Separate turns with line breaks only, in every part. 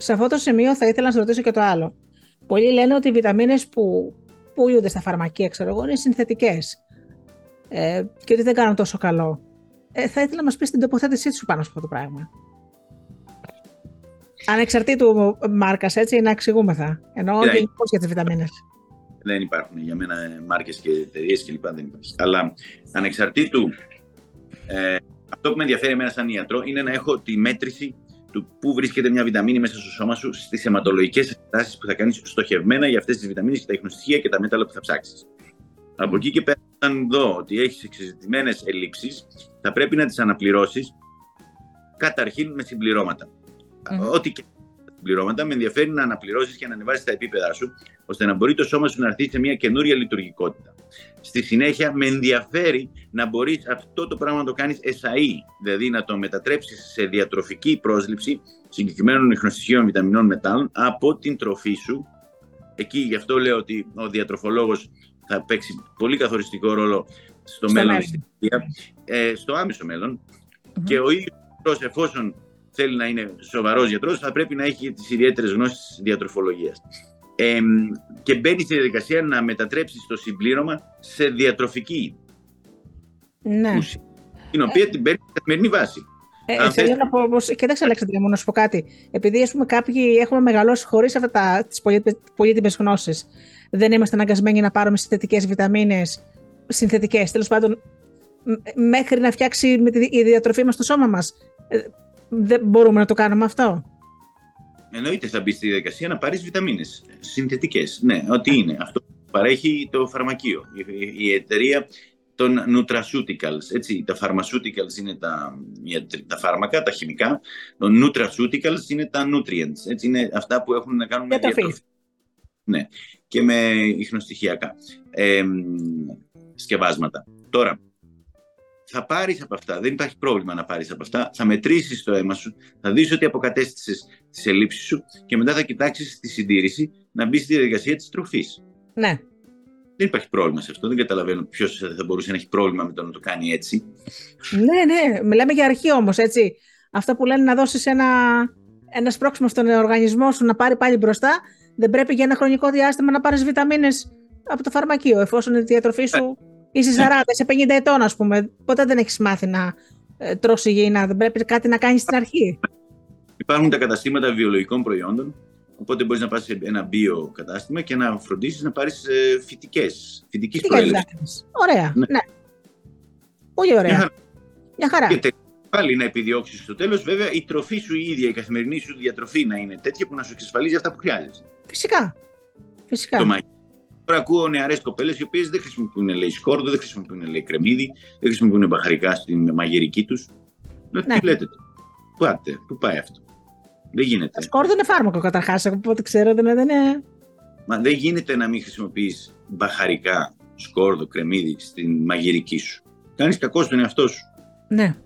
σε αυτό το σημείο θα ήθελα να σας ρωτήσω και το άλλο. Πολλοί λένε ότι οι βιταμίνες που πουλούνται στα φαρμακεία, ξέρω εγώ, είναι συνθετικές ε, και ότι δεν κάνουν τόσο καλό. Ε, θα ήθελα να μας πεις την τοποθέτησή σου πάνω σε αυτό το πράγμα. Ανεξαρτήτου μάρκας, έτσι, να εξηγούμεθα. Εννοώ yeah. γενικώς για τις βιταμίνες.
Δεν υπάρχουν για μένα μάρκες και εταιρείες κλπ. Δεν υπάρχει. Αλλά ανεξαρτήτου, ε, αυτό που με ενδιαφέρει εμένα σαν ιατρό είναι να έχω τη μέτρηση του πού βρίσκεται μια βιταμίνη μέσα στο σώμα σου, στις αιματολογικές εξετάσει που θα κάνεις στοχευμένα για αυτές τις βιταμίνες και τα ίχνοστοιχεία και τα μέταλλα που θα ψάξεις. Από εκεί και πέρα, αν δω ότι έχεις εξεζητημένες ελλείψεις, θα πρέπει να τις αναπληρώσεις καταρχήν με συμπληρώματα. Mm. Ό,τι και συμπληρώματα, με ενδιαφέρει να αναπληρώσεις και να ανεβάσεις τα επίπεδά σου, ώστε να μπορεί το σώμα σου να έρθει σε μια καινούρια λειτουργικότητα. Στη συνέχεια, με ενδιαφέρει να μπορείς αυτό το πράγμα να το κάνεις εσαί, δηλαδή να το μετατρέψεις σε διατροφική πρόσληψη συγκεκριμένων ιχνοστοιχείων βιταμινών μετάλλων από την τροφή σου. Εκεί γι' αυτό λέω ότι ο διατροφολόγος θα παίξει πολύ καθοριστικό ρόλο στο, μέλλον, ε, στο άμεσο και ο ίδιος εφόσον θέλει να είναι σοβαρός γιατρός, θα πρέπει να έχει τις ιδιαίτερες γνώσεις διατροφολογίας. Ε, και μπαίνει στη διαδικασία να μετατρέψει το συμπλήρωμα σε διατροφική
ναι.
ουσία, την οποία ε... την παίρνει σε καθημερινή βάση.
Ε, Αν θέλω να πω, πως, κοίταξε Αλέξανδρε μου να σου πω κάτι. Επειδή ας πούμε, κάποιοι έχουμε μεγαλώσει χωρίς αυτά τα, τις πολύτιμες γνώσεις, δεν είμαστε αναγκασμένοι να πάρουμε συνθετικές βιταμίνες, συνθετικές, τέλος πάντων, μέχρι να φτιάξει με τη, η διατροφή μας το σώμα μας. Ε, δεν μπορούμε να το κάνουμε αυτό.
Εννοείται θα μπει στη διαδικασία να πάρεις βιταμίνες συνθετικές. Ναι, ό,τι είναι. Αυτό παρέχει το φαρμακείο. Η, η εταιρεία των nutraceuticals. Έτσι, τα pharmaceuticals είναι τα, τα φάρμακα, τα χημικά. Το nutraceuticals είναι τα nutrients. Έτσι, είναι αυτά που έχουν να κάνουν με διατροφή. Ναι, και με ιχνοστοιχειακά ε, σκευάσματα. Τώρα, θα πάρεις από αυτά, δεν υπάρχει πρόβλημα να πάρεις από αυτά, θα μετρήσεις το αίμα σου, θα δεις ότι αποκατέστησες τις ελλείψεις σου και μετά θα κοιτάξεις τη συντήρηση να μπει στη διαδικασία της τροφής.
Ναι.
Δεν υπάρχει πρόβλημα σε αυτό. Δεν καταλαβαίνω ποιος θα μπορούσε να έχει πρόβλημα με το να το κάνει έτσι.
Ναι, ναι. Μιλάμε για αρχή όμως, έτσι. Αυτό που λένε να δώσεις ένα, ένα σπρώξιμο στον οργανισμό σου να πάρει πάλι μπροστά, δεν πρέπει για ένα χρονικό διάστημα να πάρεις βιταμίνες από το φαρμακείο, εφόσον η διατροφή σου είσαι 40, σε 50 ετών, ας πούμε. Ποτέ δεν έχεις μάθει να ε, τρώσει υγιεινά. Δεν πρέπει κάτι να κάνεις στην αρχή.
Υπάρχουν τα καταστήματα βιολογικών προϊόντων Οπότε μπορείς να πας σε ένα μπιο κατάστημα και να φροντίσεις να πάρεις ε, φυτικές. Φυτικής προέλευσης.
Ωραία. Ναι. ναι. Πολύ ωραία. Μια χαρά. Μια χαρά.
Και πάλι να επιδιώξεις στο τέλος, βέβαια, η τροφή σου η ίδια, η καθημερινή σου διατροφή να είναι τέτοια που να σου εξασφαλίζει αυτά που χρειάζεσαι.
Φυσικά. Φυσικά.
Το Τώρα ακούω νεαρές κοπέλες οι οποίες δεν χρησιμοποιούν λέει σκόρδο, δεν χρησιμοποιούν λέει κρεμμύδι, δεν χρησιμοποιούν μπαχαρικά στην μαγειρική τους. Ναι. Τι λέτε, Πάτε, πού πάει αυτό; Δεν γίνεται.
Το σκόρδο είναι φάρμακο καταρχάς, από ό,τι ξέρω. Δεν είναι...
Μα δεν γίνεται να μην χρησιμοποιείς μπαχαρικά, σκόρδο, κρεμμύδι στην μαγειρική σου. Κάνεις κακό στον εαυτό σου.
Ναι.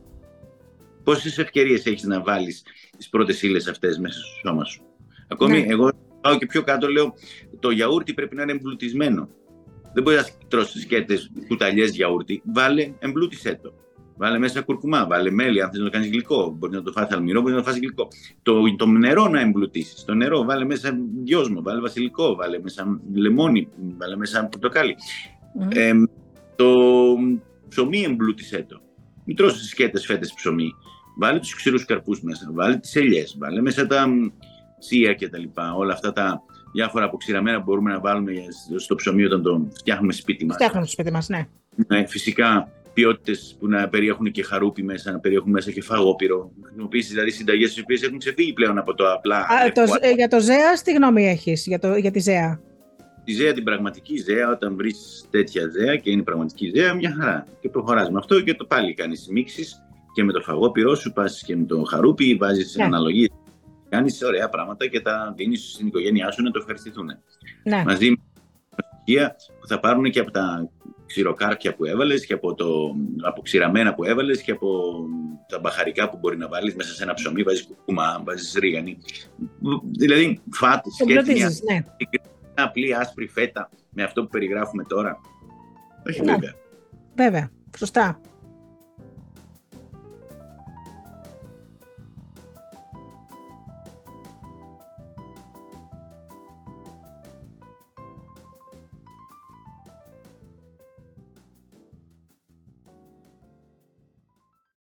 Πόσες ευκαιρίες έχεις να βάλεις τις πρώτες ύλες αυτές μέσα στο σώμα σου; Ακόμη, ναι. εγώ πάω και πιο κάτω, λέω το γιαούρτι πρέπει να είναι εμπλουτισμένο. Δεν μπορείς να τρώσει σκέτες κουταλιές γιαούρτι. Βάλε, εμπλούτισέ το. Βάλε μέσα κουρκουμά, βάλε μέλι, αν θες να το κάνεις γλυκό. Μπορείς να το φας αλμυρό, μπορείς να το φας γλυκό. Το, το νερό να εμπλουτίσεις. Το νερό, βάλε μέσα δυόσμο, βάλε βασιλικό, βάλε μέσα λεμόνι, βάλε μέσα πορτοκάλι. Mm. Ε, το ψωμί εμπλούτισέ το. Μην τρώσει σκέτες φέτες ψωμί. Βάλε τους ξηρούς καρπούς μέσα, βάλε τις ελιές, βάλε μέσα τα τσία και τα λοιπά. Όλα αυτά τα διάφορα αποξηραμένα που μπορούμε να βάλουμε στο ψωμί όταν το φτιάχνουμε σπίτι μας.
Φτιάχνουμε σπίτι μας, ναι.
ναι. Φυσικά ποιότητες που να περιέχουν και χαρούπι μέσα, να περιέχουν μέσα και φαγόπυρο. Χρησιμοποιήσεις δηλαδή συνταγές τι οποίες έχουν ξεφύγει πλέον από το απλά.
Α, το, ε, για το ΖΕΑ, τι γνώμη έχεις για, για τη ΖΕΑ.
Τη ΖΕΑ, την πραγματική ΖΕΑ, όταν βρεις τέτοια ΖΕΑ και είναι πραγματική ΖΕΑ, μια χαρά. Και προχωράς με αυτό και το πάλι κάνεις μίξεις και με το φαγόπυρό σου, πας και με το χαρούπι, βάζεις ναι. αναλογίες. Κάνεις ωραία πράγματα και τα δίνεις στην οικογένειά σου να το ευχαριστηθούν.
Ναι.
Μαζί με στοιχεία που θα πάρουν και από τα ξηροκάρπια που έβαλες και από, το, από ξηραμένα που έβαλες και από τα μπαχαρικά που μπορεί να βάλεις μέσα σε ένα ψωμί. Βάζεις κουκουμά, βάζεις ρίγανη. Δηλαδή, φάτ, σκέφτε μια ναι. απλή άσπρη φέτα με αυτό που περιγράφουμε τώρα. Όχι, ναι. βέβαια.
Βέβαια. Σωστά.